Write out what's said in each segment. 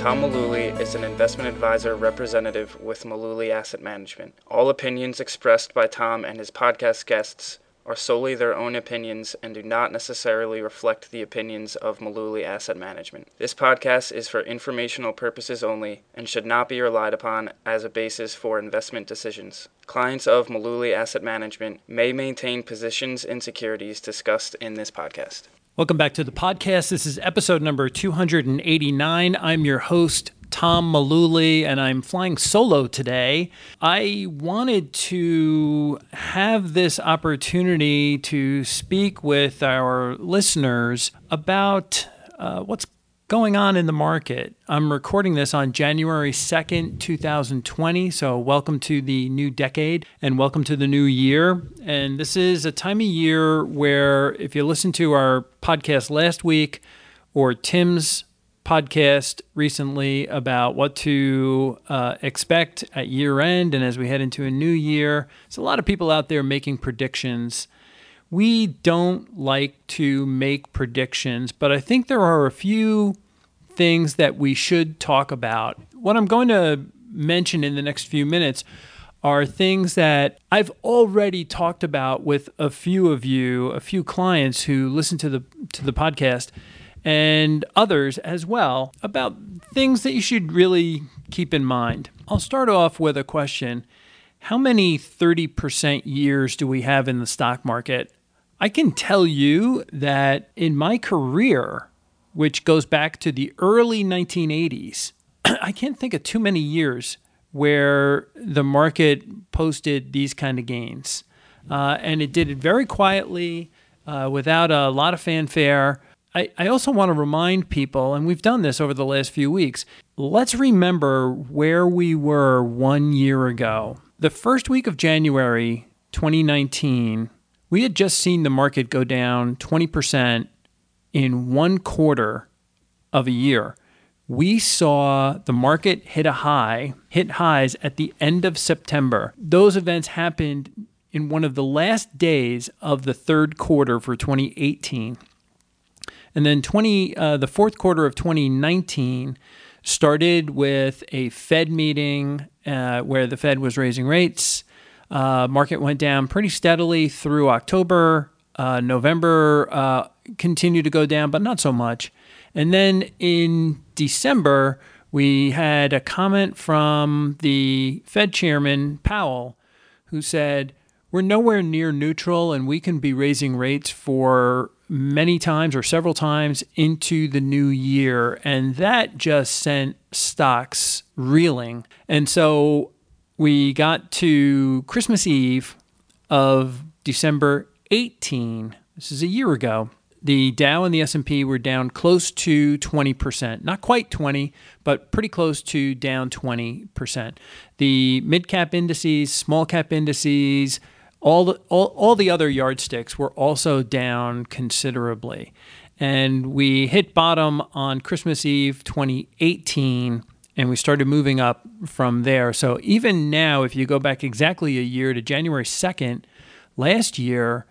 Tom Mullooly is an investment advisor representative with Mullooly Asset Management. All opinions expressed by Tom and his podcast guests are solely their own opinions and do not necessarily reflect the opinions of Mullooly Asset Management. This podcast is for informational purposes only and should not be relied upon as a basis for investment decisions. Clients of Mullooly Asset Management may maintain positions in securities discussed in this podcast. Welcome back to the podcast. This is episode number 289. I'm your host, Tom Mullooly, and I'm flying solo today. I wanted to have this opportunity to speak with our listeners about uh, what's going on in the market. I'm recording this on January 2nd, 2020. So, welcome to the new decade and welcome to the new year. And this is a time of year where, if you listen to our podcast last week or Tim's podcast recently about what to uh, expect at year end and as we head into a new year. There's a lot of people out there making predictions. We don't like to make predictions, but I think there are a few things that we should talk about. What I'm going to mention in the next few minutes are things that I've already talked about with a few of you, a few clients who listen to the to the podcast and others as well about things that you should really keep in mind. I'll start off with a question How many 30% years do we have in the stock market? I can tell you that in my career, which goes back to the early 1980s, I can't think of too many years where the market posted these kind of gains. Uh, and it did it very quietly, uh, without a lot of fanfare. I, I also want to remind people, and we've done this over the last few weeks, let's remember where we were one year ago. The first week of January 2019, we had just seen the market go down 20% in one quarter of a year. We saw the market hit a high, hit highs at the end of September. Those events happened in one of the last days of the third quarter for 2018. And then 20, uh, the fourth quarter of 2019 started with a Fed meeting uh, where the Fed was raising rates. Uh, market went down pretty steadily through October. Uh, November uh, continued to go down, but not so much. And then in December, we had a comment from the Fed chairman, Powell, who said, We're nowhere near neutral and we can be raising rates for many times or several times into the new year. And that just sent stocks reeling. And so we got to Christmas Eve of December 18. This is a year ago. The Dow and the S&P were down close to 20%. Not quite 20, but pretty close to down 20%. The mid-cap indices, small cap indices, all the, all, all the other yardsticks were also down considerably. And we hit bottom on Christmas Eve 2018 and we started moving up from there. So even now, if you go back exactly a year to January 2nd last year,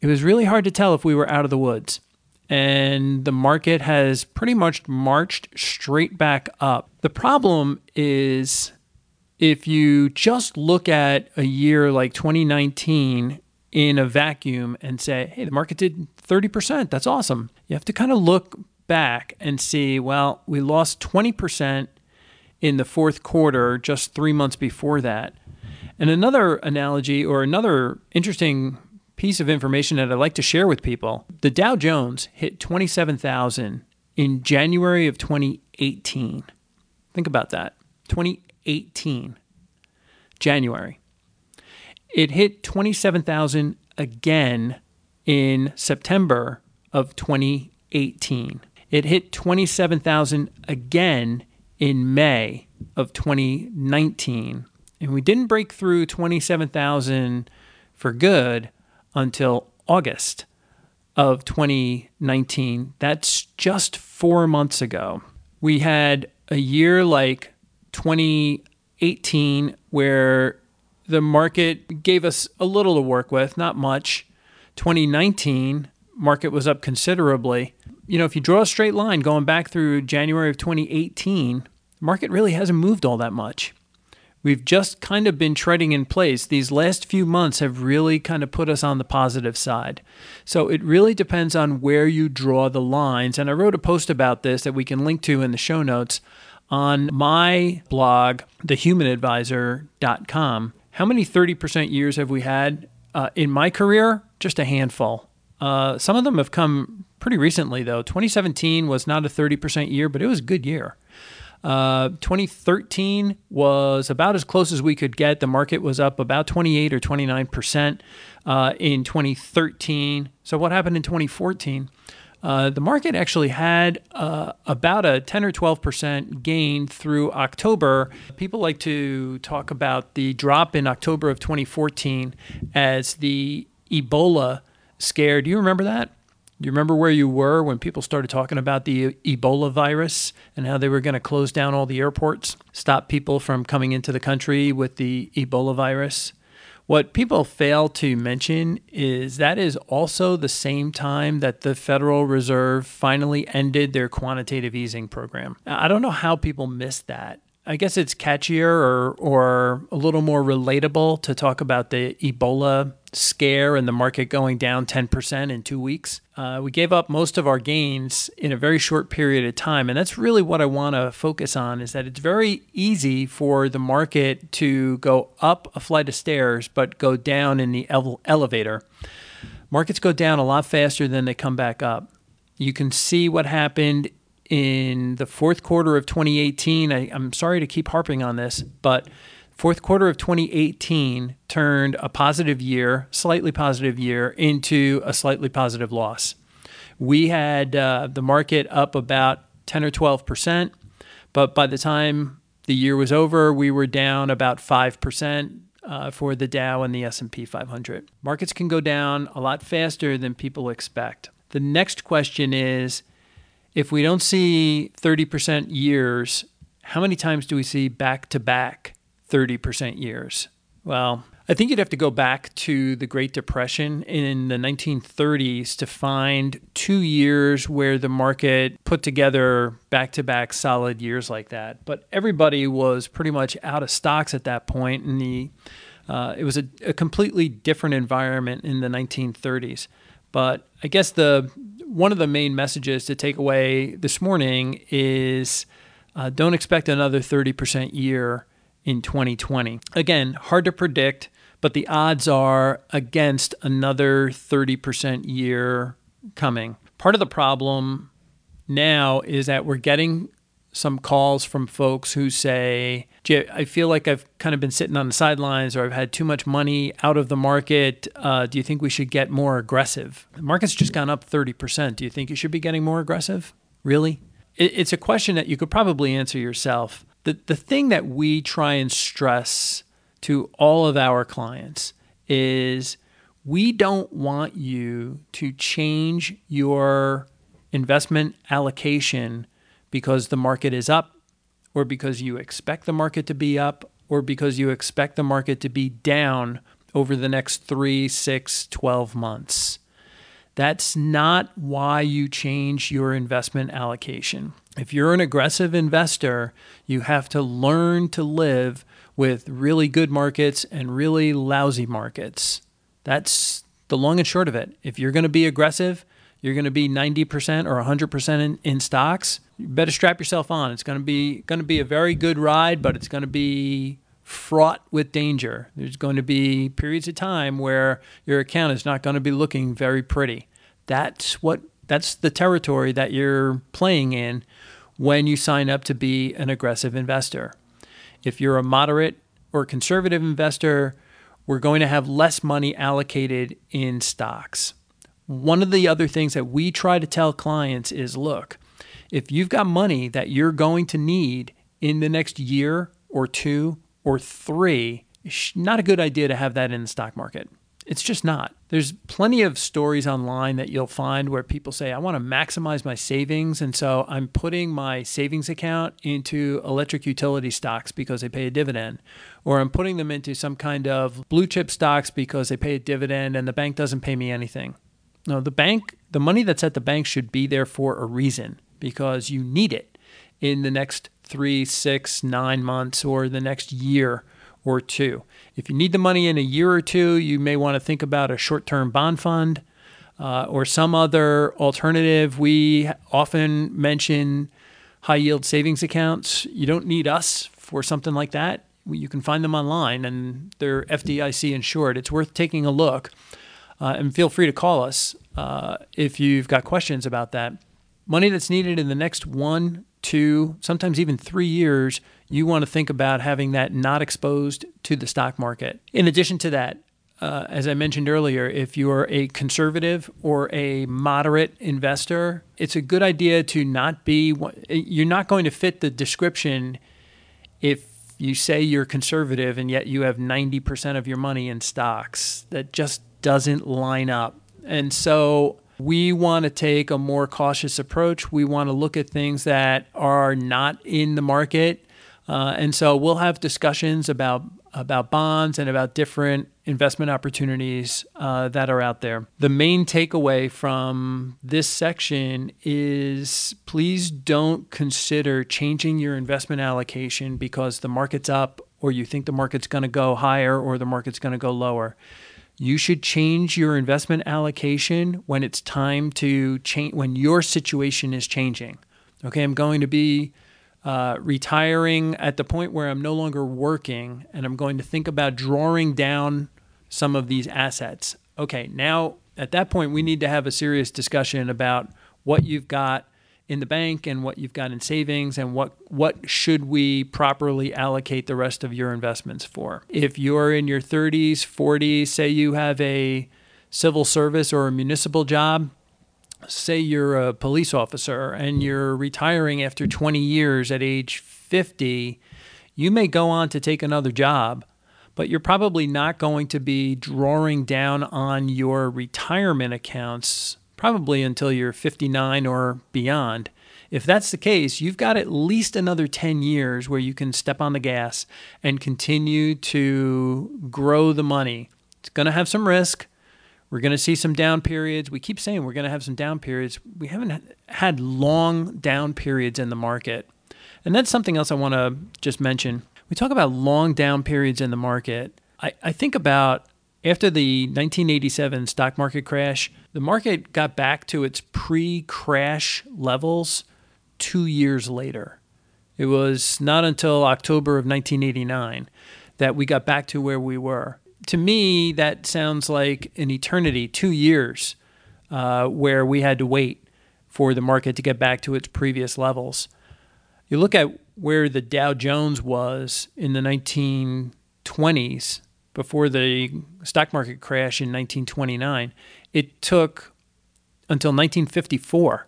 it was really hard to tell if we were out of the woods. And the market has pretty much marched straight back up. The problem is if you just look at a year like 2019 in a vacuum and say, hey, the market did 30%, that's awesome. You have to kind of look back and see, well, we lost 20% in the fourth quarter just three months before that. And another analogy or another interesting piece of information that I'd like to share with people the Dow Jones hit 27,000 in January of 2018. Think about that. 2018, January. It hit 27,000 again in September of 2018. It hit 27,000 again in May of 2019. And we didn't break through 27,000 for good until August of 2019. That's just four months ago. We had a year like 2018 where the market gave us a little to work with, not much. 2019 market was up considerably. You know, if you draw a straight line going back through January of 2018, the market really hasn't moved all that much. We've just kind of been treading in place. These last few months have really kind of put us on the positive side. So it really depends on where you draw the lines. And I wrote a post about this that we can link to in the show notes on my blog, thehumanadvisor.com. How many 30% years have we had? Uh, in my career, just a handful. Uh, some of them have come pretty recently, though. 2017 was not a 30% year, but it was a good year. Uh, 2013 was about as close as we could get. The market was up about 28 or 29 percent uh, in 2013. So what happened in 2014? Uh, the market actually had uh, about a 10 or 12 percent gain through October. People like to talk about the drop in October of 2014 as the Ebola scare. Do you remember that? Do you remember where you were when people started talking about the Ebola virus and how they were going to close down all the airports, stop people from coming into the country with the Ebola virus? What people fail to mention is that is also the same time that the Federal Reserve finally ended their quantitative easing program. I don't know how people missed that. I guess it's catchier or or a little more relatable to talk about the Ebola scare and the market going down 10% in two weeks. Uh, we gave up most of our gains in a very short period of time, and that's really what I want to focus on. Is that it's very easy for the market to go up a flight of stairs, but go down in the ele- elevator. Markets go down a lot faster than they come back up. You can see what happened in the fourth quarter of 2018. I, I'm sorry to keep harping on this, but fourth quarter of 2018 turned a positive year, slightly positive year, into a slightly positive loss. We had uh, the market up about 10 or 12 percent, but by the time the year was over, we were down about five percent. Uh, for the Dow and the S&P 500. Markets can go down a lot faster than people expect. The next question is if we don't see 30% years, how many times do we see back to back 30% years? Well, I think you'd have to go back to the Great Depression in the 1930s to find two years where the market put together back to back solid years like that. But everybody was pretty much out of stocks at that point, and the uh, it was a, a completely different environment in the 1930s. But I guess the one of the main messages to take away this morning is uh, don't expect another 30% year in 2020. Again, hard to predict, but the odds are against another 30% year coming. Part of the problem now is that we're getting some calls from folks who say, I feel like I've kind of been sitting on the sidelines or I've had too much money out of the market. Uh, do you think we should get more aggressive? The market's just gone up 30%. Do you think you should be getting more aggressive? Really? It, it's a question that you could probably answer yourself. The, the thing that we try and stress to all of our clients is we don't want you to change your investment allocation because the market is up, or because you expect the market to be up, or because you expect the market to be down over the next three, six, 12 months. That's not why you change your investment allocation. If you're an aggressive investor, you have to learn to live with really good markets and really lousy markets. That's the long and short of it. If you're going to be aggressive, you're going to be 90% or 100% in, in stocks, you better strap yourself on. It's going to be going to be a very good ride, but it's going to be fraught with danger. There's going to be periods of time where your account is not going to be looking very pretty. That's what that's the territory that you're playing in when you sign up to be an aggressive investor. If you're a moderate or conservative investor, we're going to have less money allocated in stocks. One of the other things that we try to tell clients is look, if you've got money that you're going to need in the next year or two or three, it's not a good idea to have that in the stock market. It's just not. There's plenty of stories online that you'll find where people say, I want to maximize my savings. And so I'm putting my savings account into electric utility stocks because they pay a dividend. Or I'm putting them into some kind of blue chip stocks because they pay a dividend and the bank doesn't pay me anything. No, the bank, the money that's at the bank should be there for a reason because you need it in the next three, six, nine months or the next year or two. If you need the money in a year or two, you may want to think about a short term bond fund uh, or some other alternative. We often mention high yield savings accounts. You don't need us for something like that. You can find them online and they're FDIC insured. It's worth taking a look. Uh, and feel free to call us uh, if you've got questions about that. Money that's needed in the next one, two, sometimes even three years, you want to think about having that not exposed to the stock market. In addition to that, uh, as I mentioned earlier, if you're a conservative or a moderate investor, it's a good idea to not be, you're not going to fit the description if you say you're conservative and yet you have 90% of your money in stocks. That just doesn't line up. And so we want to take a more cautious approach. We want to look at things that are not in the market. Uh, and so we'll have discussions about about bonds and about different investment opportunities uh, that are out there. The main takeaway from this section is please don't consider changing your investment allocation because the market's up or you think the market's going to go higher or the market's going to go lower you should change your investment allocation when it's time to change, when your situation is changing. Okay, I'm going to be uh, retiring at the point where I'm no longer working and I'm going to think about drawing down some of these assets. Okay, now at that point, we need to have a serious discussion about what you've got in the bank and what you've got in savings and what what should we properly allocate the rest of your investments for. If you're in your 30s, 40s, say you have a civil service or a municipal job, say you're a police officer and you're retiring after 20 years at age 50, you may go on to take another job, but you're probably not going to be drawing down on your retirement accounts probably until you're 59 or beyond. If that's the case, you've got at least another 10 years where you can step on the gas and continue to grow the money. It's going to have some risk. We're going to see some down periods. We keep saying we're going to have some down periods. We haven't had long down periods in the market. And that's something else I want to just mention. We talk about long down periods in the market. I, I think about after the 1987 stock market crash, the market got back to its pre crash levels two years later. It was not until October of 1989 that we got back to where we were. To me, that sounds like an eternity, two years, uh, where we had to wait for the market to get back to its previous levels. You look at where the Dow Jones was in the 1920s before the stock market crash in 1929, it took until 1954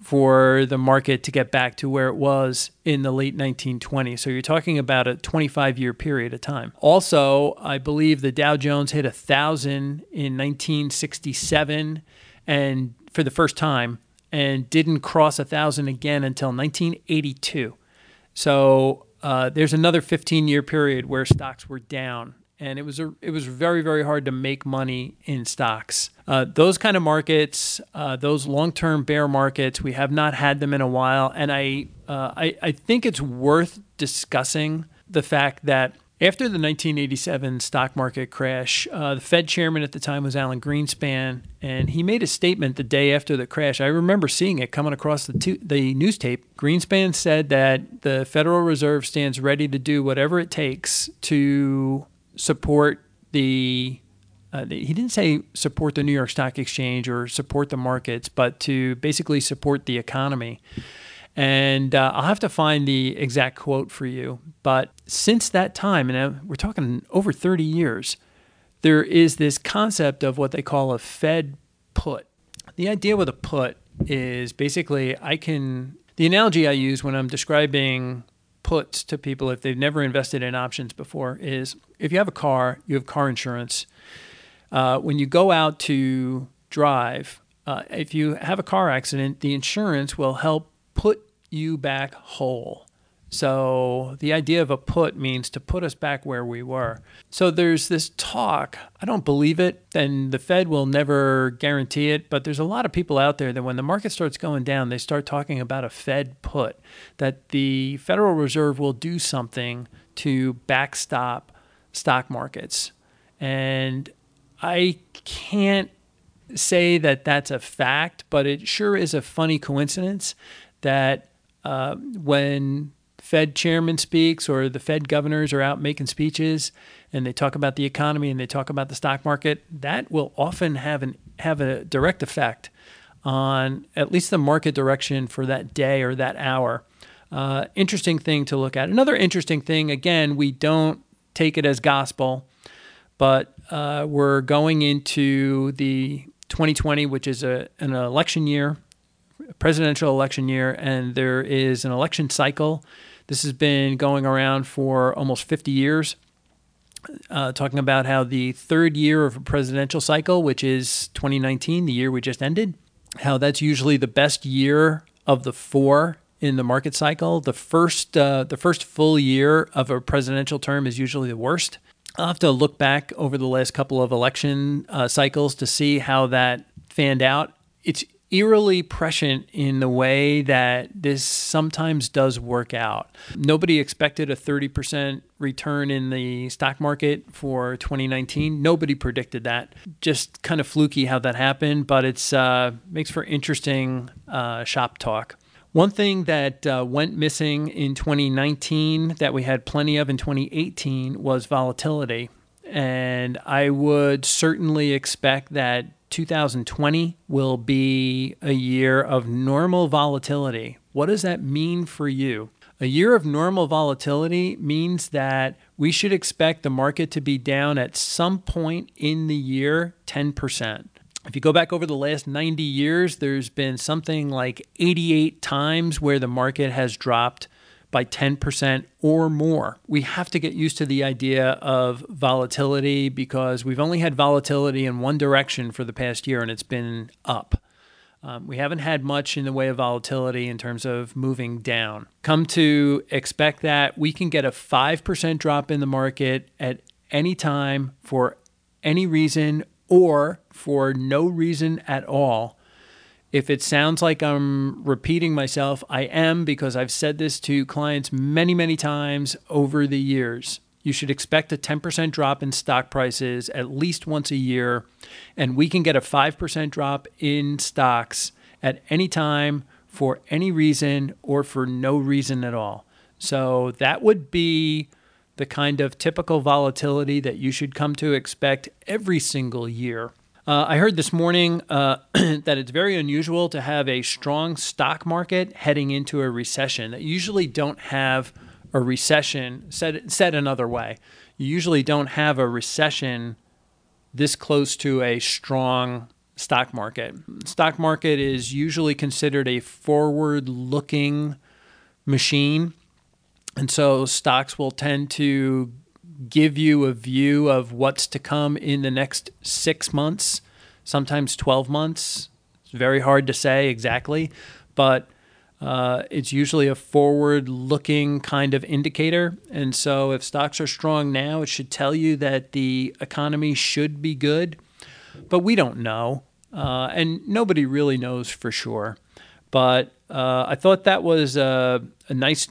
for the market to get back to where it was in the late 1920s. So you're talking about a 25 year period of time. Also, I believe the Dow Jones hit a thousand in 1967 and for the first time and didn't cross a thousand again until 1982. So uh, there's another 15 year period where stocks were down and it was a, it was very very hard to make money in stocks. Uh, those kind of markets, uh, those long term bear markets, we have not had them in a while, and I, uh, I I think it's worth discussing the fact that. After the 1987 stock market crash, uh, the Fed chairman at the time was Alan Greenspan, and he made a statement the day after the crash. I remember seeing it coming across the, the news tape. Greenspan said that the Federal Reserve stands ready to do whatever it takes to support the uh, he didn't say support the New York Stock Exchange or support the markets, but to basically support the economy. And uh, I'll have to find the exact quote for you. But since that time, and we're talking over 30 years, there is this concept of what they call a Fed put. The idea with a put is basically I can, the analogy I use when I'm describing puts to people if they've never invested in options before is if you have a car, you have car insurance. Uh, when you go out to drive, uh, if you have a car accident, the insurance will help put you back whole. So the idea of a put means to put us back where we were. So there's this talk. I don't believe it, and the Fed will never guarantee it, but there's a lot of people out there that when the market starts going down, they start talking about a Fed put, that the Federal Reserve will do something to backstop stock markets. And I can't say that that's a fact, but it sure is a funny coincidence that uh, when Fed chairman speaks or the Fed governors are out making speeches and they talk about the economy and they talk about the stock market, that will often have an have a direct effect on at least the market direction for that day or that hour. Uh, interesting thing to look at. Another interesting thing, again, we don't take it as gospel, but uh, we're going into the 2020, which is a, an election year, presidential election year, and there is an election cycle this has been going around for almost 50 years, uh, talking about how the third year of a presidential cycle, which is 2019, the year we just ended, how that's usually the best year of the four in the market cycle. The first, uh, the first full year of a presidential term is usually the worst. I'll have to look back over the last couple of election uh, cycles to see how that fanned out. It's eerily prescient in the way that this sometimes does work out. Nobody expected a 30% return in the stock market for 2019. Nobody predicted that. Just kind of fluky how that happened, but it's uh, makes for interesting uh, shop talk. One thing that uh, went missing in 2019 that we had plenty of in 2018 was volatility. And I would certainly expect that 2020 will be a year of normal volatility. What does that mean for you? A year of normal volatility means that we should expect the market to be down at some point in the year 10%. If you go back over the last 90 years, there's been something like 88 times where the market has dropped by 10% or more. We have to get used to the idea of volatility because we've only had volatility in one direction for the past year, and it's been up. Um, we haven't had much in the way of volatility in terms of moving down. Come to expect that we can get a 5% drop in the market at any time for any reason or for no reason at all if it sounds like I'm repeating myself, I am because I've said this to clients many, many times over the years. You should expect a 10% drop in stock prices at least once a year, and we can get a 5% drop in stocks at any time for any reason or for no reason at all. So that would be the kind of typical volatility that you should come to expect every single year. Uh, I heard this morning uh, that it's very unusual to have a strong stock market heading into a recession. That usually don't have a recession. Said said another way, you usually don't have a recession this close to a strong stock market. Stock market is usually considered a forward-looking machine, and so stocks will tend to give you a view of what's to come in the next six months, sometimes 12 months. It's very hard to say exactly, but uh, it's usually a forward looking kind of indicator. And so if stocks are strong now, it should tell you that the economy should be good. But we don't know. Uh, and nobody really knows for sure. But uh, I thought that was a, a nice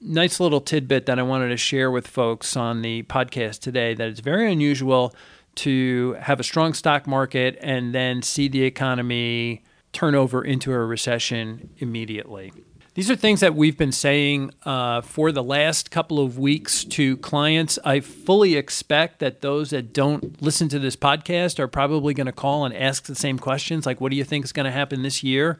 nice little tidbit that I wanted to share with folks on the podcast today that it's very unusual to have a strong stock market and then see the economy turn over into a recession immediately. These are things that we've been saying uh, for the last couple of weeks to clients. I fully expect that those that don't listen to this podcast are probably going to call and ask the same questions like, what do you think is going to happen this year?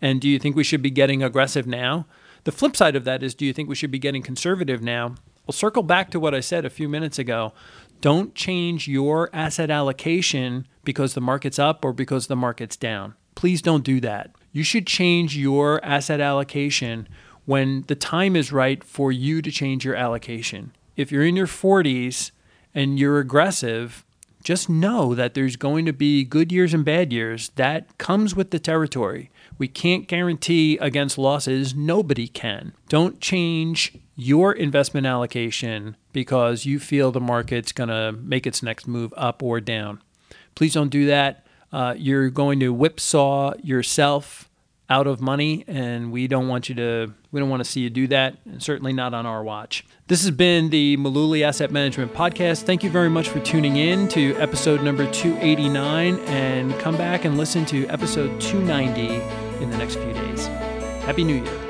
And do you think we should be getting aggressive now? The flip side of that is do you think we should be getting conservative now? We'll circle back to what I said a few minutes ago. Don't change your asset allocation because the market's up or because the market's down. Please don't do that. You should change your asset allocation when the time is right for you to change your allocation. If you're in your 40s and you're aggressive, just know that there's going to be good years and bad years. That comes with the territory. We can't guarantee against losses. Nobody can. Don't change your investment allocation because you feel the market's going to make its next move up or down. Please don't do that. Uh, you're going to whipsaw yourself out of money, and we don't want you to. We don't want to see you do that, and certainly not on our watch. This has been the Mullooly Asset Management Podcast. Thank you very much for tuning in to episode number 289, and come back and listen to episode 290 in the next few days. Happy New Year.